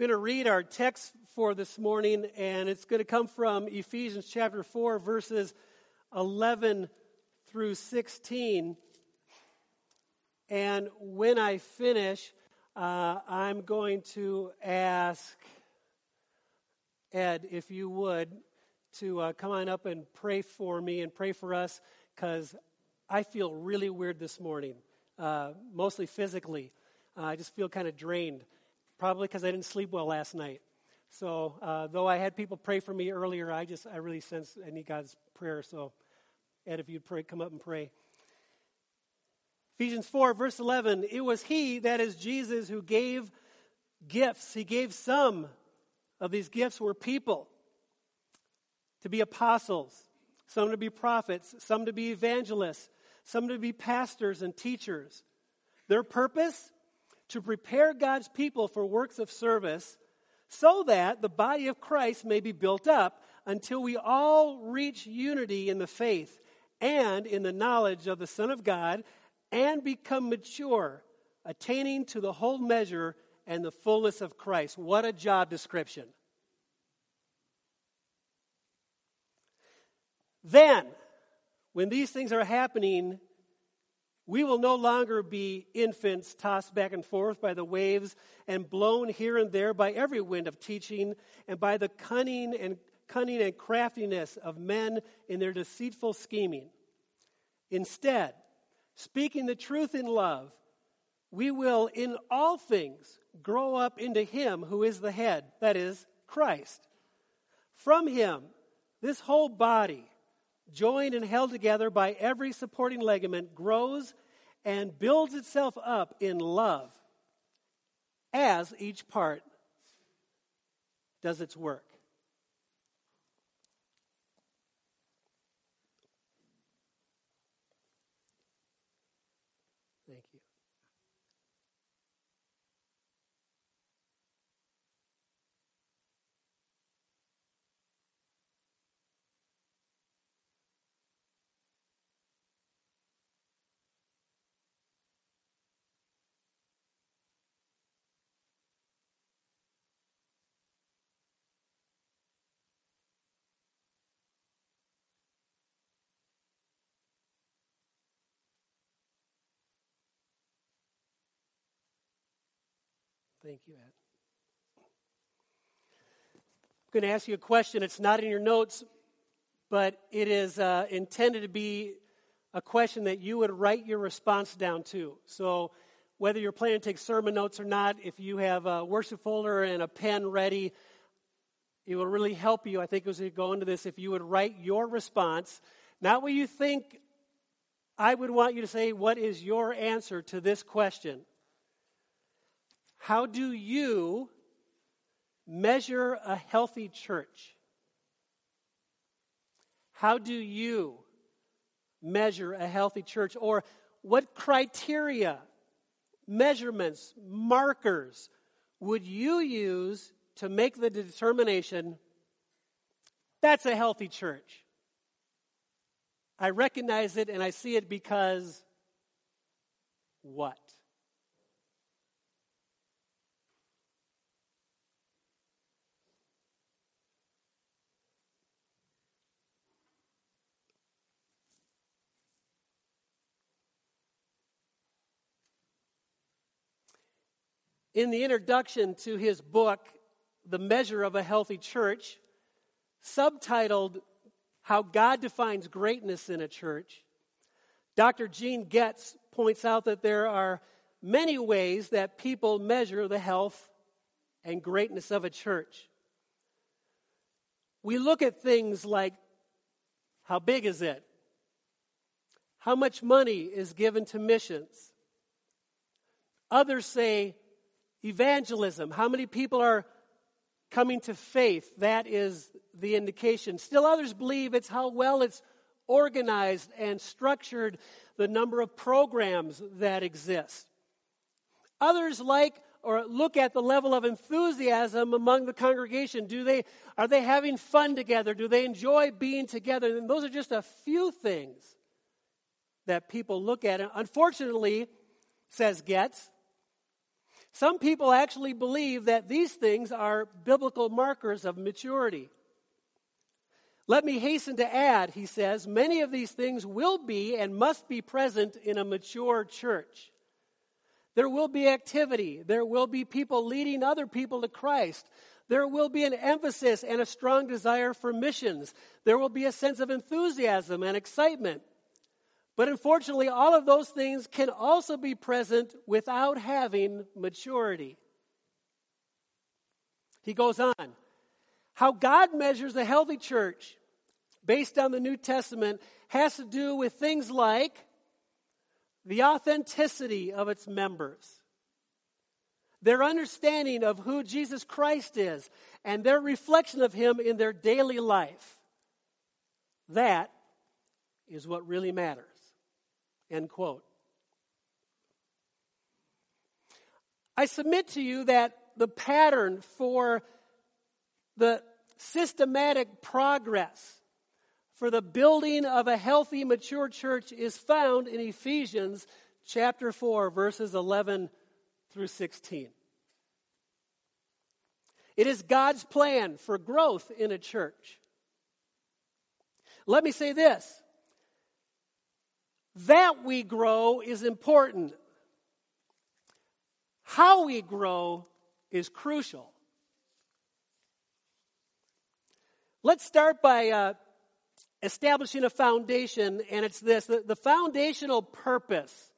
going to read our text for this morning, and it's going to come from Ephesians chapter 4, verses 11 through 16. And when I finish, uh, I'm going to ask Ed, if you would, to uh, come on up and pray for me and pray for us, because I feel really weird this morning, uh, mostly physically. Uh, I just feel kind of drained, probably because I didn't sleep well last night. So, uh, though I had people pray for me earlier, I just I really sense I need God's prayer. So, Ed, if you'd pray, come up and pray. Ephesians 4, verse 11 It was He, that is Jesus, who gave gifts. He gave some of these gifts were people to be apostles, some to be prophets, some to be evangelists, some to be pastors and teachers. Their purpose? To prepare God's people for works of service so that the body of Christ may be built up until we all reach unity in the faith and in the knowledge of the Son of God and become mature, attaining to the whole measure and the fullness of Christ. What a job description. Then, when these things are happening, we will no longer be infants tossed back and forth by the waves and blown here and there by every wind of teaching and by the cunning and cunning and craftiness of men in their deceitful scheming. Instead, speaking the truth in love, we will in all things grow up into Him who is the head, that is, Christ. From Him, this whole body, joined and held together by every supporting ligament, grows and builds itself up in love as each part does its work. Thank you, Ed. I'm going to ask you a question. It's not in your notes, but it is uh, intended to be a question that you would write your response down to. So, whether you're planning to take sermon notes or not, if you have a worship folder and a pen ready, it will really help you, I think, as we go into this, if you would write your response, not what you think I would want you to say, what is your answer to this question? How do you measure a healthy church? How do you measure a healthy church? Or what criteria, measurements, markers would you use to make the determination that's a healthy church? I recognize it and I see it because what? In the introduction to his book, The Measure of a Healthy Church, subtitled How God Defines Greatness in a Church, Dr. Gene Getz points out that there are many ways that people measure the health and greatness of a church. We look at things like how big is it? How much money is given to missions? Others say, Evangelism. How many people are coming to faith? That is the indication. Still, others believe it's how well it's organized and structured, the number of programs that exist. Others like or look at the level of enthusiasm among the congregation. Do they are they having fun together? Do they enjoy being together? And those are just a few things that people look at. And unfortunately, says Getz, Some people actually believe that these things are biblical markers of maturity. Let me hasten to add, he says, many of these things will be and must be present in a mature church. There will be activity. There will be people leading other people to Christ. There will be an emphasis and a strong desire for missions. There will be a sense of enthusiasm and excitement. But unfortunately, all of those things can also be present without having maturity. He goes on. How God measures a healthy church based on the New Testament has to do with things like the authenticity of its members, their understanding of who Jesus Christ is, and their reflection of Him in their daily life. That is what really matters. End quote. I submit to you that the pattern for the systematic progress for the building of a healthy, mature church is found in Ephesians chapter 4, verses 11 through 16. It is God's plan for growth in a church. Let me say this that we grow is important. How we grow is crucial. Let's start by uh, establishing a foundation, and it's this the, the foundational purpose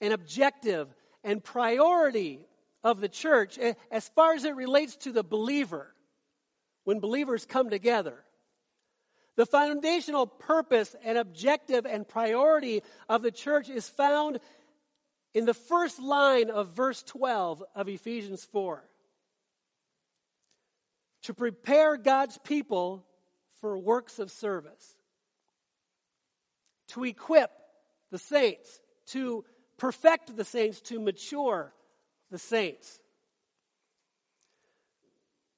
and objective and priority of the church as far as it relates to the believer when believers come together. The foundational purpose and objective and priority of the church is found in the first line of verse 12 of Ephesians 4. To prepare God's people for works of service, to equip the saints, to perfect the saints, to mature the saints.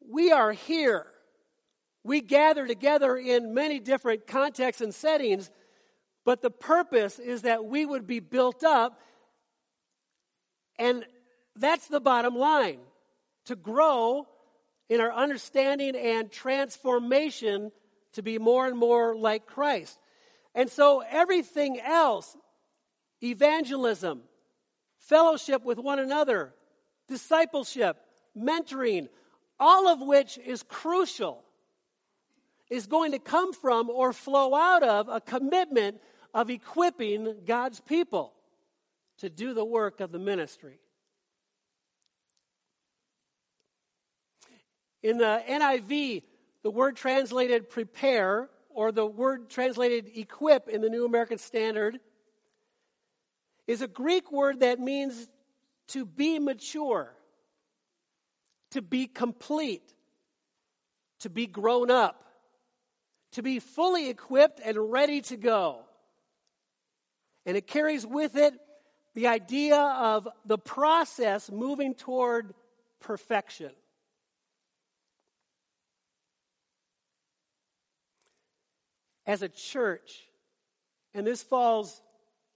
We are here. We gather together in many different contexts and settings, but the purpose is that we would be built up, and that's the bottom line to grow in our understanding and transformation to be more and more like Christ. And so everything else, evangelism, fellowship with one another, discipleship, mentoring, all of which is crucial, is going to come from or flow out of a commitment of equipping God's people to do the work of the ministry. In the NIV, the word translated prepare or the word translated equip in the New American Standard is a Greek word that means to be mature, to be complete, to be grown up, to be fully equipped and ready to go. And it carries with it the idea of the process moving toward perfection. as a church, and this falls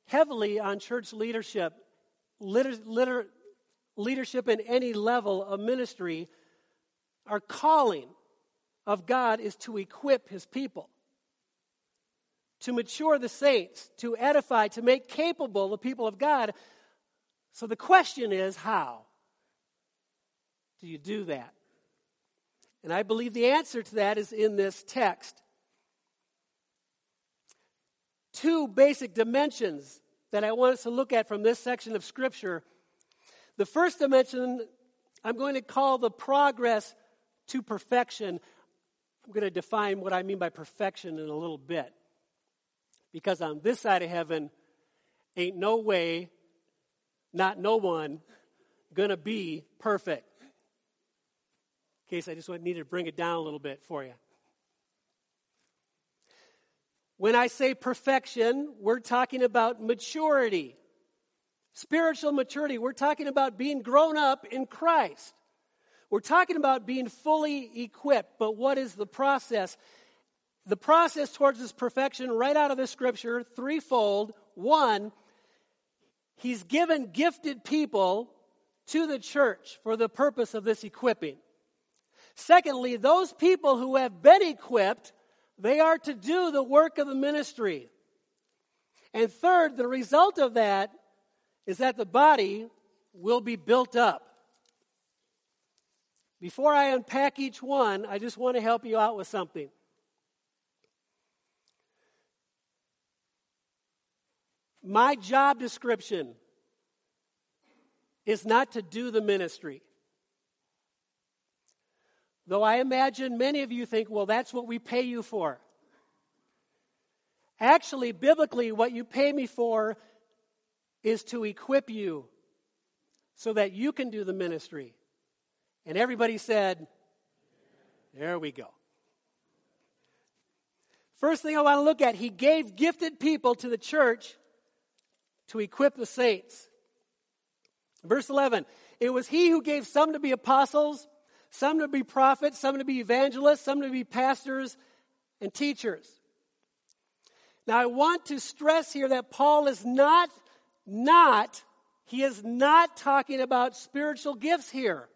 heavily on church leadership, liter, liter, leadership in any level of ministry, our calling of God is to equip his people, to mature the saints, to edify, to make capable the people of God. So the question is how do you do that? And I believe the answer to that is in this text two basic dimensions that I want us to look at from this section of Scripture. The first dimension I'm going to call the progress to perfection. I'm going to define what I mean by perfection in a little bit. Because on this side of heaven, ain't no way, not no one, gonna be perfect. In case I just needed to bring it down a little bit for you. When I say perfection, we're talking about maturity, spiritual maturity. We're talking about being grown up in Christ. We're talking about being fully equipped, but what is the process? The process towards this perfection, right out of the scripture, threefold. One, he's given gifted people to the church for the purpose of this equipping. Secondly, those people who have been equipped, they are to do the work of the ministry. And third, the result of that is that the body will be built up. Before I unpack each one, I just want to help you out with something. My job description is not to do the ministry. Though I imagine many of you think, well, that's what we pay you for. Actually, biblically, what you pay me for is to equip you so that you can do the ministry. And everybody said, There we go. First thing I want to look at, he gave gifted people to the church to equip the saints. Verse 11, it was he who gave some to be apostles, some to be prophets, some to be evangelists, some to be pastors and teachers. Now I want to stress here that Paul is not, not, he is not talking about spiritual gifts here.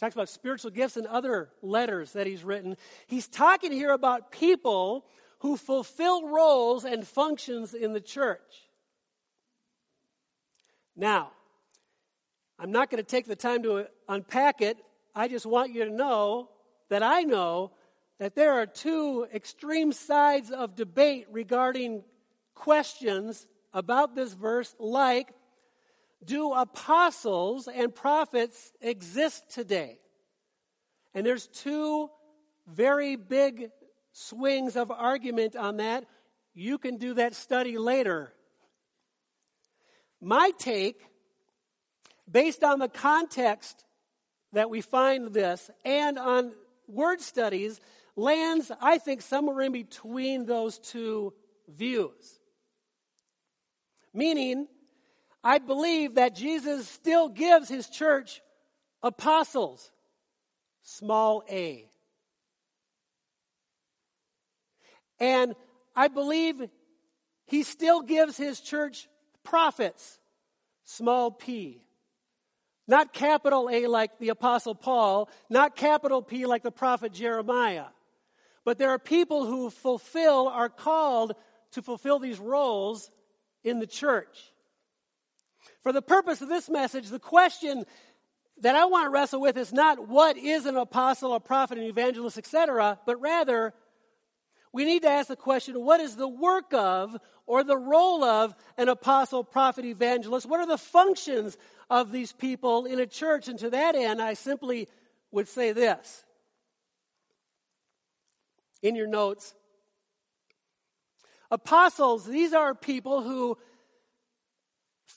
Talks about spiritual gifts in other letters that he's written. He's talking here about people who fulfill roles and functions in the church. Now, I'm not going to take the time to unpack it. I just want you to know that I know that there are two extreme sides of debate regarding questions about this verse, like do apostles and prophets exist today? And there's two very big swings of argument on that. You can do that study later. My take, based on the context that we find this and on word studies, lands, I think, somewhere in between those two views. Meaning, I believe that Jesus still gives his church apostles, small a. And I believe he still gives his church prophets, small p. Not capital A like the Apostle Paul, not capital P like the prophet Jeremiah. But there are people who fulfill, are called to fulfill these roles in the church. For the purpose of this message, the question that I want to wrestle with is not what is an apostle, a prophet, an evangelist, etc., but rather we need to ask the question what is the work of or the role of an apostle, prophet, evangelist? What are the functions of these people in a church? And to that end, I simply would say this in your notes. Apostles, these are people who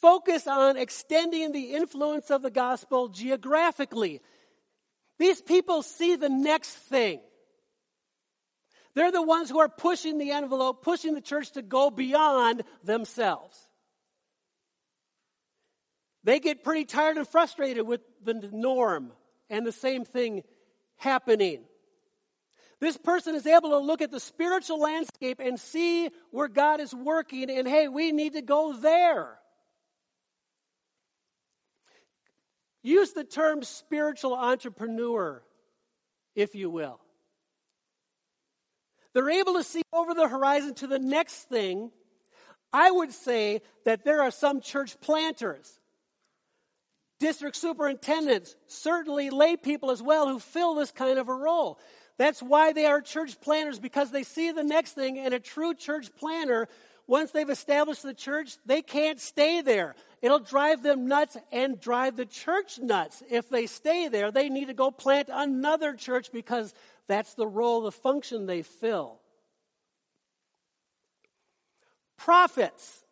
focus on extending the influence of the gospel geographically. These people see the next thing. They're the ones who are pushing the envelope, pushing the church to go beyond themselves. They get pretty tired and frustrated with the norm and the same thing happening. This person is able to look at the spiritual landscape and see where God is working, and hey, we need to go there. Use the term spiritual entrepreneur, if you will. They're able to see over the horizon to the next thing. I would say that there are some church planters, district superintendents, certainly lay people as well who fill this kind of a role. That's why they are church planters because they see the next thing, and a true church planter, once they've established the church, they can't stay there. It'll drive them nuts and drive the church nuts. If they stay there, they need to go plant another church because that's the role, the function they fill. Prophets.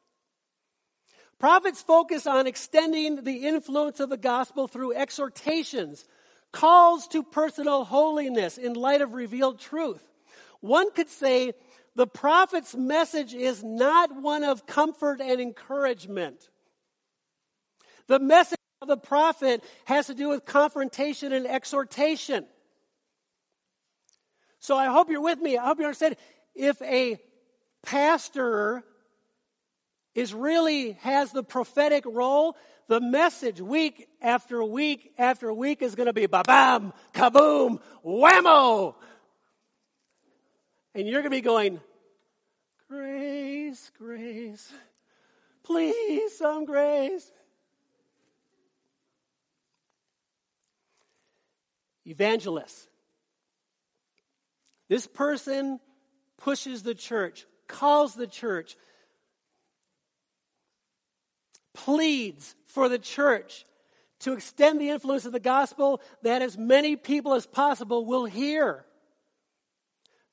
Prophets focus on extending the influence of the gospel through exhortations, calls to personal holiness in light of revealed truth. One could say the prophet's message is not one of comfort and encouragement. The message of the prophet has to do with confrontation and exhortation. So I hope you're with me. I hope you understand. If a pastor is really has the prophetic role, The message week after week after week is going to be ba bam, kaboom, whammo. And you're going to be going, Grace, grace, please, some grace. Evangelist. This person pushes the church, calls the church, pleads for the church to extend the influence of the gospel that as many people as possible will hear.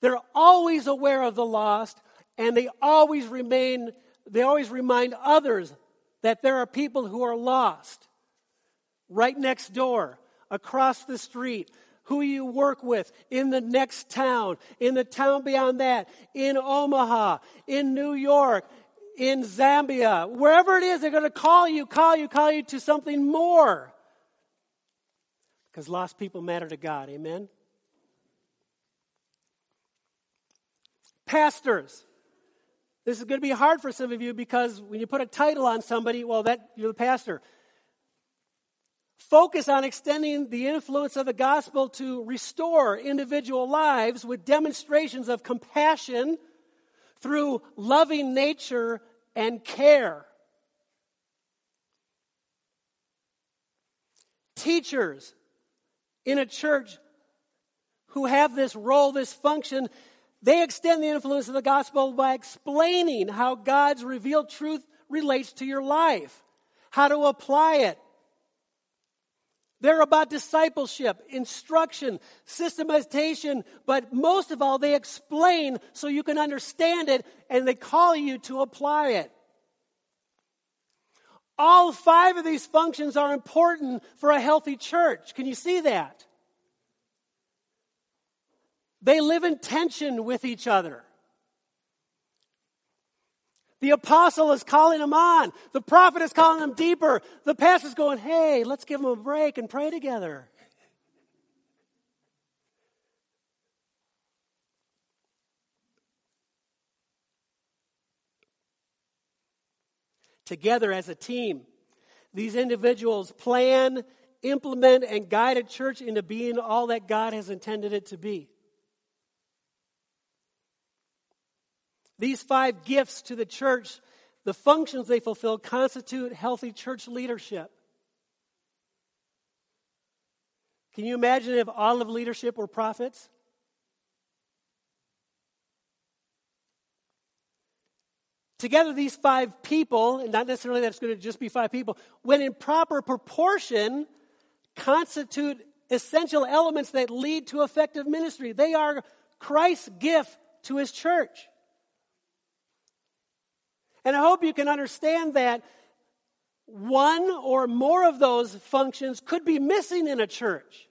They're always aware of the lost and they always remain they always remind others that there are people who are lost right next door, across the street, who you work with in the next town, in the town beyond that, in Omaha, in New York, in Zambia, wherever it is, they're going to call you, call you, call you to something more. Because lost people matter to God. Amen? Pastors. This is going to be hard for some of you because when you put a title on somebody, well, that you're the pastor. Focus on extending the influence of the gospel to restore individual lives with demonstrations of compassion through loving nature and care. Teachers in a church who have this role, this function, they extend the influence of the gospel by explaining how God's revealed truth relates to your life, how to apply it. They're about discipleship, instruction, systematization, but most of all, they explain so you can understand it and they call you to apply it. All five of these functions are important for a healthy church. Can you see that? They live in tension with each other. The apostle is calling them on. The prophet is calling them deeper. The pastor's going, hey, let's give them a break and pray together. Together as a team, these individuals plan, implement, and guide a church into being all that God has intended it to be. These five gifts to the church, the functions they fulfill, constitute healthy church leadership. Can you imagine if all of leadership were prophets? Together, these five people, and not necessarily that's going to just be five people, when in proper proportion, constitute essential elements that lead to effective ministry. They are Christ's gift to his church. And I hope you can understand that one or more of those functions could be missing in a church.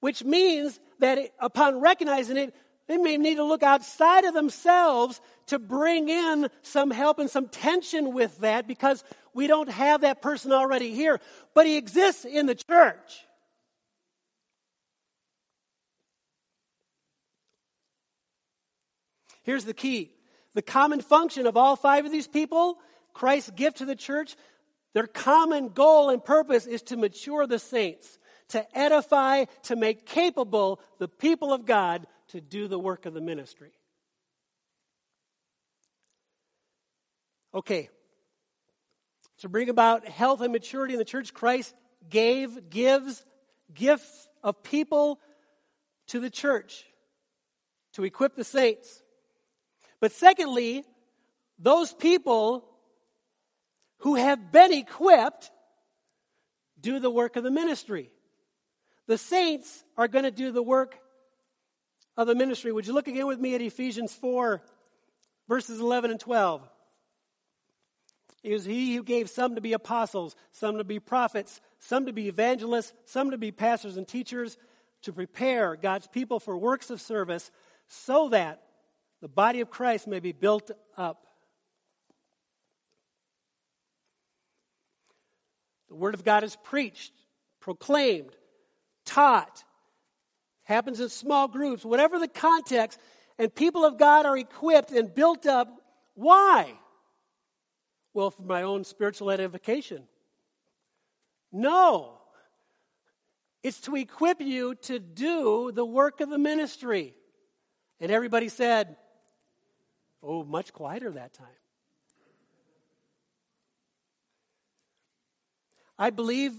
Which means that upon recognizing it, they may need to look outside of themselves to bring in some help and some tension with that because we don't have that person already here. But he exists in the church. Here's the key the common function of all five of these people, Christ's gift to the church, their common goal and purpose is to mature the saints, to edify, to make capable the people of God to do the work of the ministry. Okay. To bring about health and maturity in the church, Christ gave, gives gifts of people to the church to equip the saints. But secondly, those people who have been equipped do the work of the ministry. The saints are going to do the work of the ministry. Would you look again with me at Ephesians 4, verses 11 and 12? It was he who gave some to be apostles, some to be prophets, some to be evangelists, some to be pastors and teachers, to prepare God's people for works of service, so that the body of Christ may be built up. The Word of God is preached, proclaimed, taught, happens in small groups, whatever the context, and people of God are equipped and built up. Why? Well, for my own spiritual edification. No. It's to equip you to do the work of the ministry. And everybody said, Oh, much quieter that time. I believe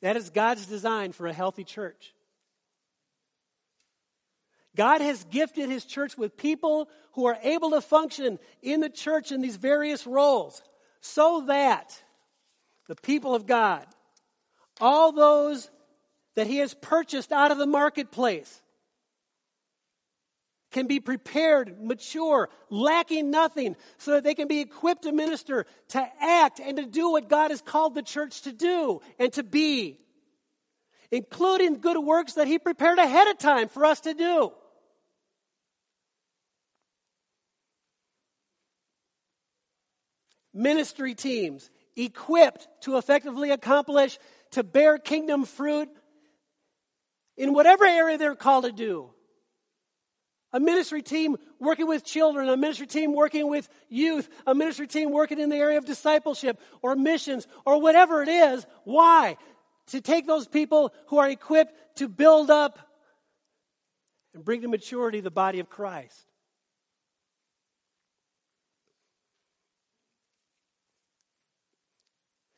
that is God's design for a healthy church. God has gifted his church with people who are able to function in the church in these various roles so that the people of God, all those that he has purchased out of the marketplace, can be prepared, mature, lacking nothing, so that they can be equipped to minister, to act, and to do what God has called the church to do and to be, including good works that He prepared ahead of time for us to do. Ministry teams equipped to effectively accomplish, to bear kingdom fruit in whatever area they're called to do a ministry team working with children, a ministry team working with youth, a ministry team working in the area of discipleship or missions or whatever it is. Why? To take those people who are equipped to build up and bring to maturity the body of Christ.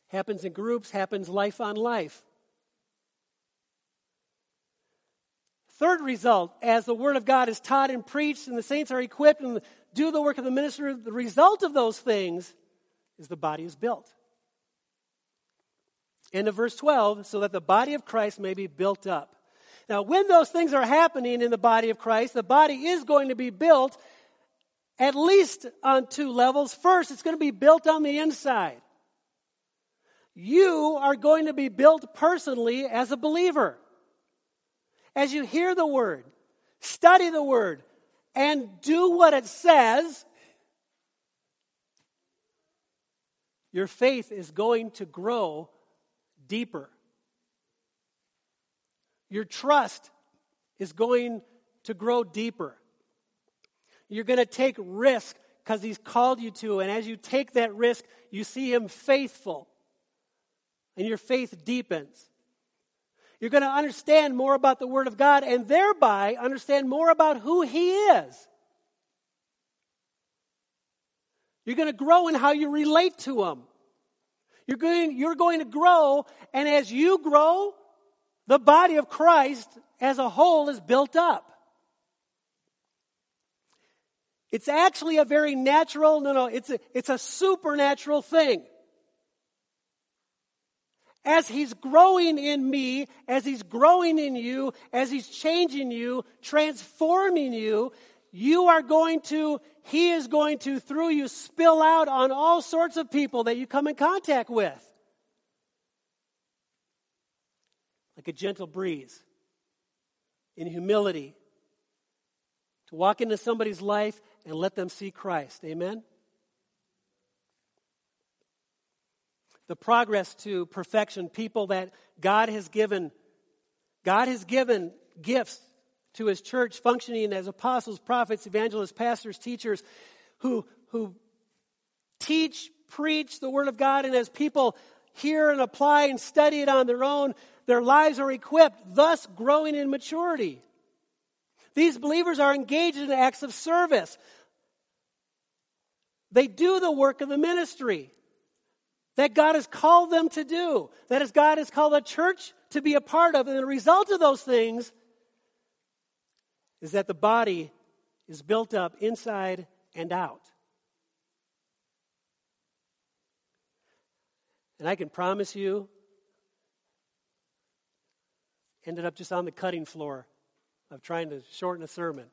Happens in groups, happens life on life. Third result, as the Word of God is taught and preached, and the saints are equipped and do the work of the minister, the result of those things is the body is built. End of verse 12, so that the body of Christ may be built up. Now, when those things are happening in the body of Christ, the body is going to be built at least on two levels. First, it's going to be built on the inside. You are going to be built personally as a believer as you hear the word, study the word, and do what it says, your faith is going to grow deeper. Your trust is going to grow deeper. You're going to take risk because he's called you to. And as you take that risk, you see him faithful. And your faith deepens. You're going to understand more about the Word of God and thereby understand more about who He is. You're going to grow in how you relate to Him. You're going, you're going to grow, and as you grow, the body of Christ as a whole is built up. It's actually a very natural, no, no, it's a, it's a supernatural thing as He's growing in me, as He's growing in you, as He's changing you, transforming you, you are going to, He is going to, through you, spill out on all sorts of people that you come in contact with. Like a gentle breeze, in humility, to walk into somebody's life and let them see Christ. Amen? The progress to perfection, people that God has given. God has given gifts to his church functioning as apostles, prophets, evangelists, pastors, teachers who, who teach, preach the word of God, and as people hear and apply and study it on their own, their lives are equipped, thus growing in maturity. These believers are engaged in acts of service. They do the work of the ministry that God has called them to do, that is, God has called the church to be a part of. And the result of those things is that the body is built up inside and out. And I can promise you, ended up just on the cutting floor of trying to shorten a sermon.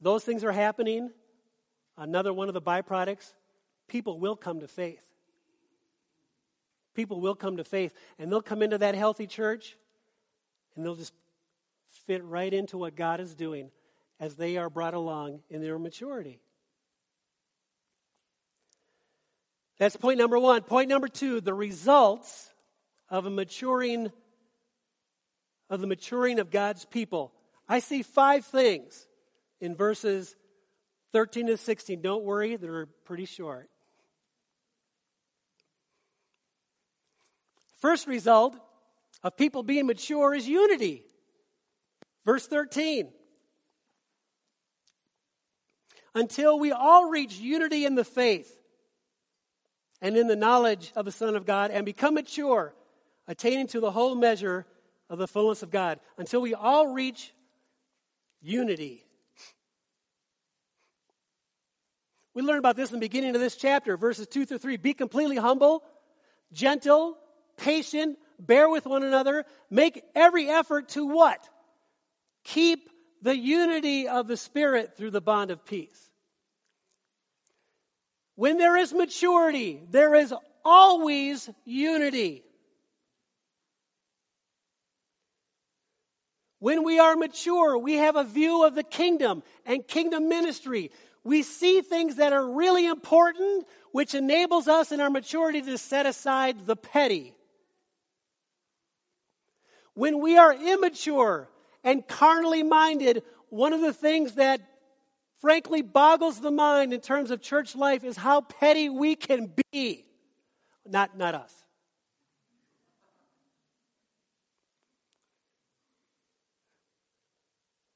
Those things are happening. Another one of the byproducts people will come to faith. People will come to faith, and they'll come into that healthy church, and they'll just fit right into what God is doing as they are brought along in their maturity. That's point number one. Point number two the results of a maturing of the maturing of God's people. I see five things in verses 13 to 16. Don't worry, they're pretty short. First result of people being mature is unity. Verse 13. Until we all reach unity in the faith and in the knowledge of the Son of God and become mature, attaining to the whole measure of the fullness of God. Until we all reach unity. We learn about this in the beginning of this chapter, verses 2 through 3. Be completely humble, gentle, patient, bear with one another, make every effort to what? Keep the unity of the Spirit through the bond of peace. When there is maturity, there is always unity. When we are mature, we have a view of the kingdom and kingdom ministry. We see things that are really important, which enables us in our maturity to set aside the petty. When we are immature and carnally minded, one of the things that frankly boggles the mind in terms of church life is how petty we can be. Not, not us.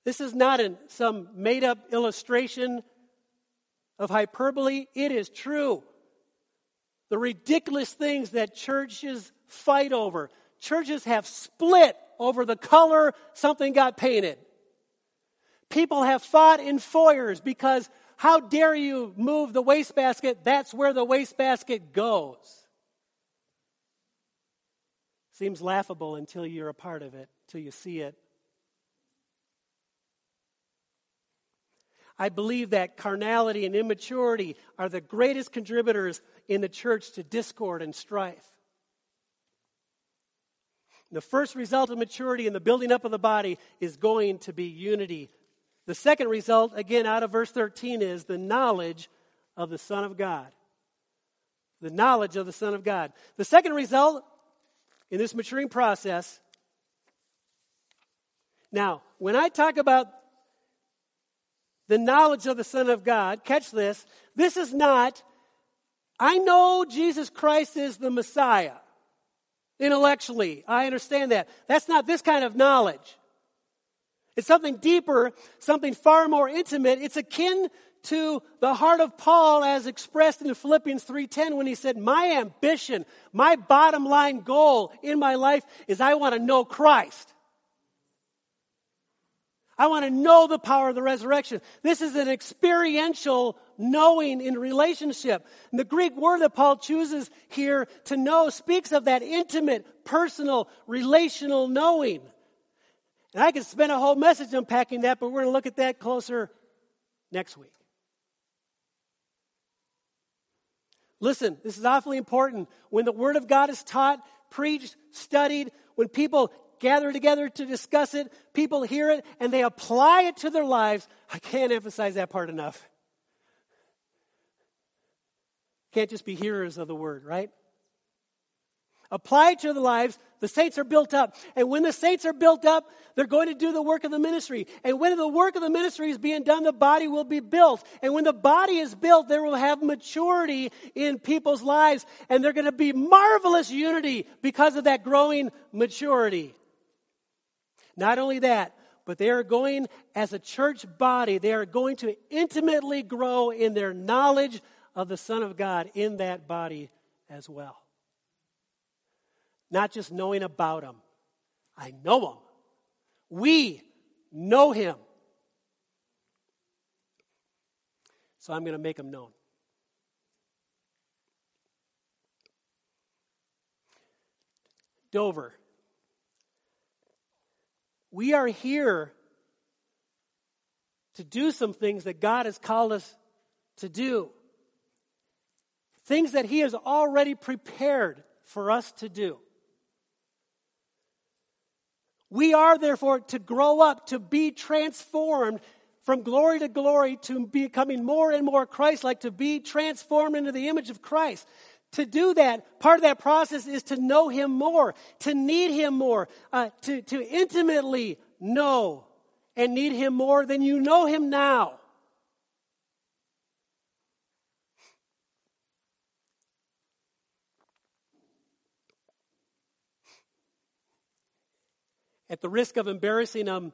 This is not an, some made up illustration of hyperbole. It is true. The ridiculous things that churches fight over, churches have split over the color something got painted. People have fought in foyers because how dare you move the wastebasket? That's where the wastebasket goes. Seems laughable until you're a part of it, until you see it. I believe that carnality and immaturity are the greatest contributors in the church to discord and strife. The first result of maturity in the building up of the body is going to be unity. The second result, again out of verse 13, is the knowledge of the Son of God. The knowledge of the Son of God. The second result in this maturing process. Now, when I talk about the knowledge of the Son of God, catch this, this is not, I know Jesus Christ is the Messiah. Intellectually, I understand that. That's not this kind of knowledge. It's something deeper, something far more intimate. It's akin to the heart of Paul as expressed in Philippians 3:10 when he said, "My ambition, my bottom line goal in my life is I want to know Christ. I want to know the power of the resurrection. This is an experiential knowing in relationship. And the Greek word that Paul chooses here to know speaks of that intimate, personal, relational knowing. And I could spend a whole message unpacking that, but we're going to look at that closer next week. Listen, this is awfully important. When the Word of God is taught, preached, studied, when people gather together to discuss it, people hear it, and they apply it to their lives. I can't emphasize that part enough. Can't just be hearers of the word, right? Apply to the lives. The saints are built up. And when the saints are built up, they're going to do the work of the ministry. And when the work of the ministry is being done, the body will be built. And when the body is built, there will have maturity in people's lives. And they're going to be marvelous unity because of that growing maturity. Not only that, but they are going as a church body, they are going to intimately grow in their knowledge of the Son of God in that body as well. Not just knowing about Him, I know Him. We know Him. So I'm going to make Him known. Dover we are here to do some things that God has called us to do. Things that He has already prepared for us to do. We are therefore to grow up, to be transformed from glory to glory, to becoming more and more Christ like, to be transformed into the image of Christ. To do that, part of that process is to know Him more, to need Him more, uh, to, to intimately know and need Him more than you know Him now. At the risk of embarrassing them,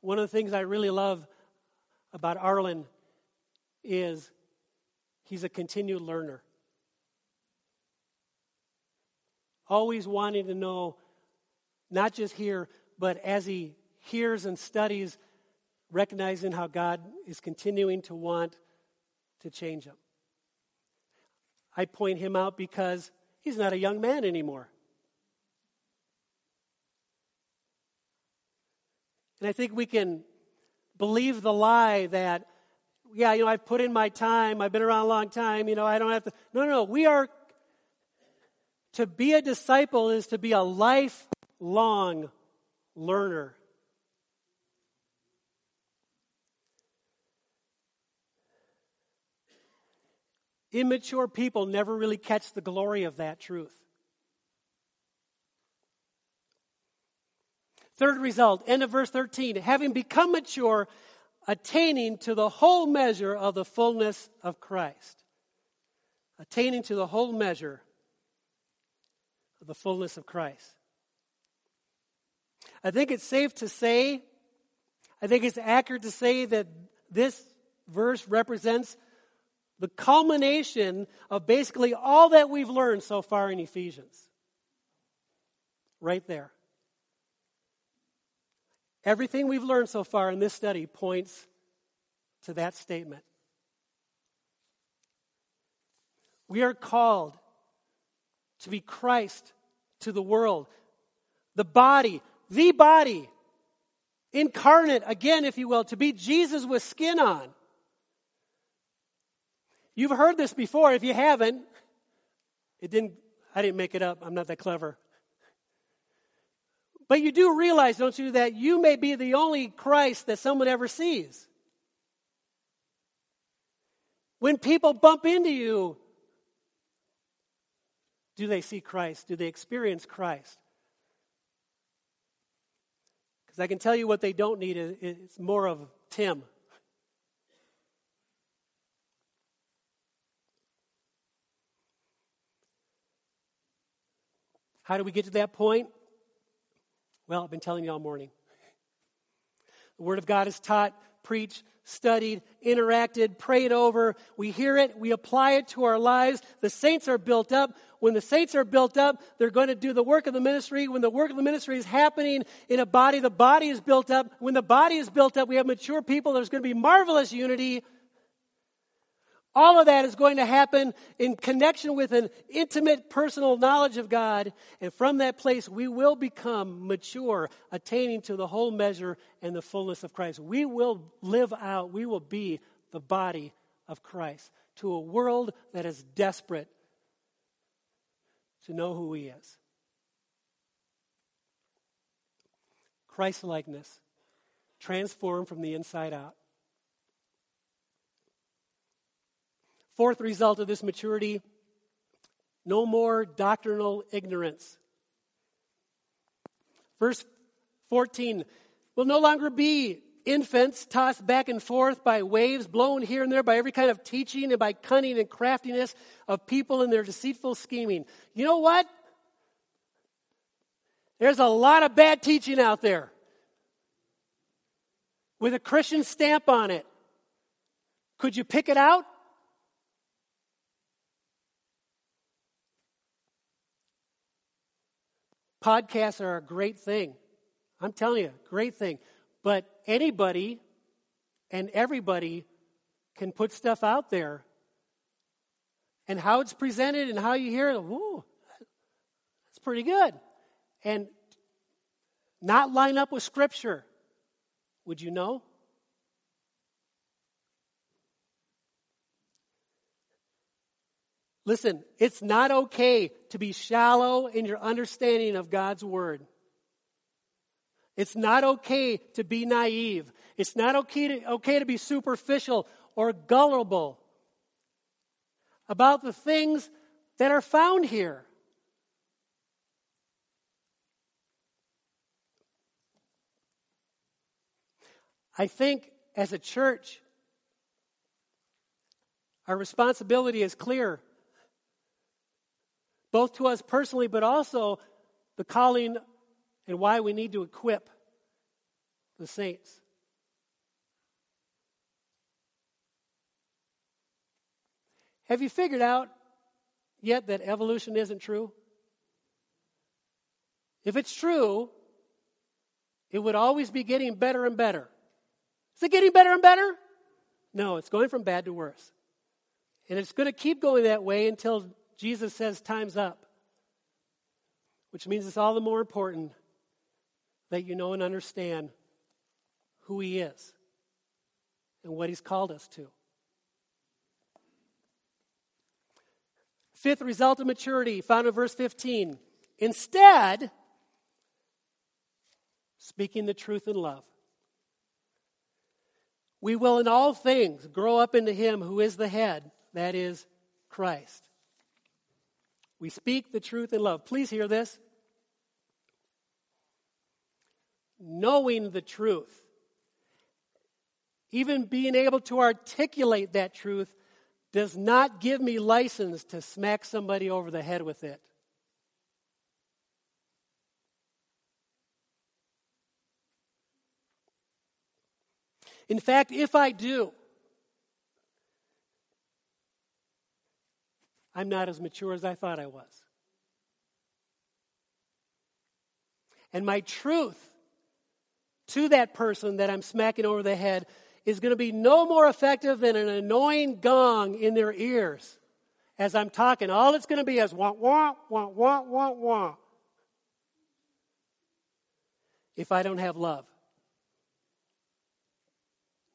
one of the things I really love about Arlen is he's a continued learner. Always wanting to know, not just here, but as he hears and studies, recognizing how God is continuing to want to change him. I point him out because he's not a young man anymore. And I think we can believe the lie that, yeah, you know, I've put in my time, I've been around a long time, you know, I don't have to. No, no, no. We are, to be a disciple is to be a lifelong learner. Immature people never really catch the glory of that truth. Third result, end of verse 13. Having become mature, attaining to the whole measure of the fullness of Christ. Attaining to the whole measure of the fullness of Christ. I think it's safe to say, I think it's accurate to say that this verse represents the culmination of basically all that we've learned so far in Ephesians. Right there. Everything we've learned so far in this study points to that statement. We are called to be Christ to the world. The body, the body, incarnate, again, if you will, to be Jesus with skin on. You've heard this before. If you haven't, it didn't, I didn't make it up. I'm not that clever. But you do realize, don't you, that you may be the only Christ that someone ever sees. When people bump into you, do they see Christ? Do they experience Christ? Because I can tell you what they don't need is more of Tim. How do we get to that point? Well, I've been telling you all morning. The Word of God is taught, preached, studied, interacted, prayed over. We hear it, we apply it to our lives. The saints are built up. When the saints are built up, they're going to do the work of the ministry. When the work of the ministry is happening in a body, the body is built up. When the body is built up, we have mature people. There's going to be marvelous unity. All of that is going to happen in connection with an intimate personal knowledge of God. And from that place, we will become mature, attaining to the whole measure and the fullness of Christ. We will live out, we will be the body of Christ to a world that is desperate to know who He is. Christ likeness, transformed from the inside out. Fourth result of this maturity no more doctrinal ignorance. Verse 14 will no longer be infants tossed back and forth by waves, blown here and there by every kind of teaching and by cunning and craftiness of people in their deceitful scheming. You know what? There's a lot of bad teaching out there with a Christian stamp on it. Could you pick it out? Podcasts are a great thing. I'm telling you, great thing. But anybody and everybody can put stuff out there. And how it's presented and how you hear it, whoa, that's pretty good. And not line up with Scripture. Would you know? Listen, it's not okay to be shallow in your understanding of God's Word. It's not okay to be naive. It's not okay to, okay to be superficial or gullible about the things that are found here. I think as a church, our responsibility is clear both to us personally, but also the calling and why we need to equip the saints. Have you figured out yet that evolution isn't true? If it's true, it would always be getting better and better. Is it getting better and better? No, it's going from bad to worse. And it's going to keep going that way until Jesus says time's up. Which means it's all the more important that you know and understand who He is and what He's called us to. Fifth result of maturity, found in verse 15. Instead, speaking the truth in love. We will in all things grow up into Him who is the head, that is, Christ. We speak the truth in love. Please hear this. Knowing the truth, even being able to articulate that truth, does not give me license to smack somebody over the head with it. In fact, if I do, I'm not as mature as I thought I was. And my truth to that person that I'm smacking over the head is going to be no more effective than an annoying gong in their ears as I'm talking. All it's going to be is wah, wah, wah, wah, wah, wah. If I don't have love.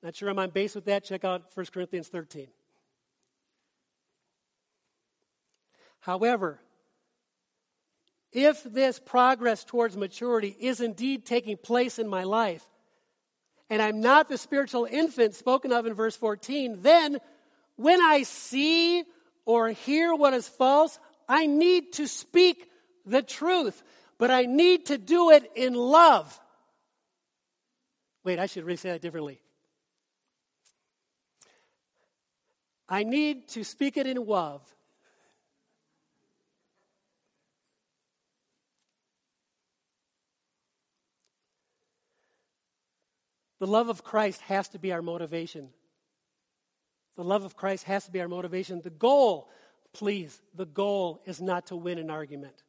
Not sure I'm on base with that? Check out 1 Corinthians 13. However, if this progress towards maturity is indeed taking place in my life, and I'm not the spiritual infant spoken of in verse 14, then when I see or hear what is false, I need to speak the truth, but I need to do it in love. Wait, I should really say that differently. I need to speak it in love. The love of Christ has to be our motivation. The love of Christ has to be our motivation. The goal, please, the goal is not to win an argument.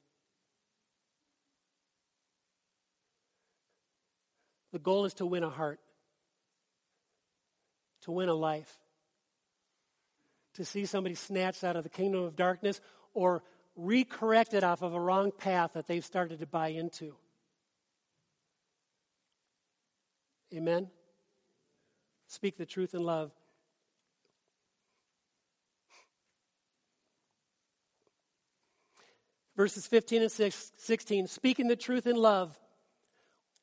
The goal is to win a heart, to win a life to see somebody snatched out of the kingdom of darkness or recorrected off of a wrong path that they've started to buy into. Amen? Speak the truth in love. Verses 15 and 16 speaking the truth in love,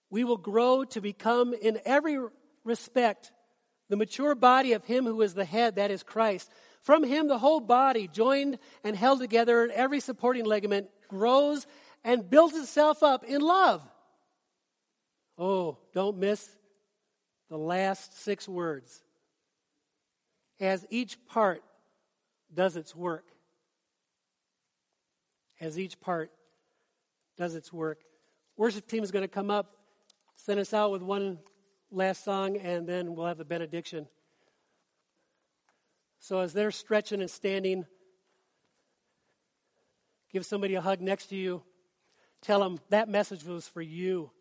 we will grow to become, in every respect, the mature body of Him who is the head, that is Christ. From him, the whole body, joined and held together in every supporting ligament, grows and builds itself up in love. Oh, don't miss the last six words. As each part does its work. As each part does its work. Worship team is going to come up, send us out with one last song, and then we'll have the benediction. So as they're stretching and standing, give somebody a hug next to you. Tell them that message was for you.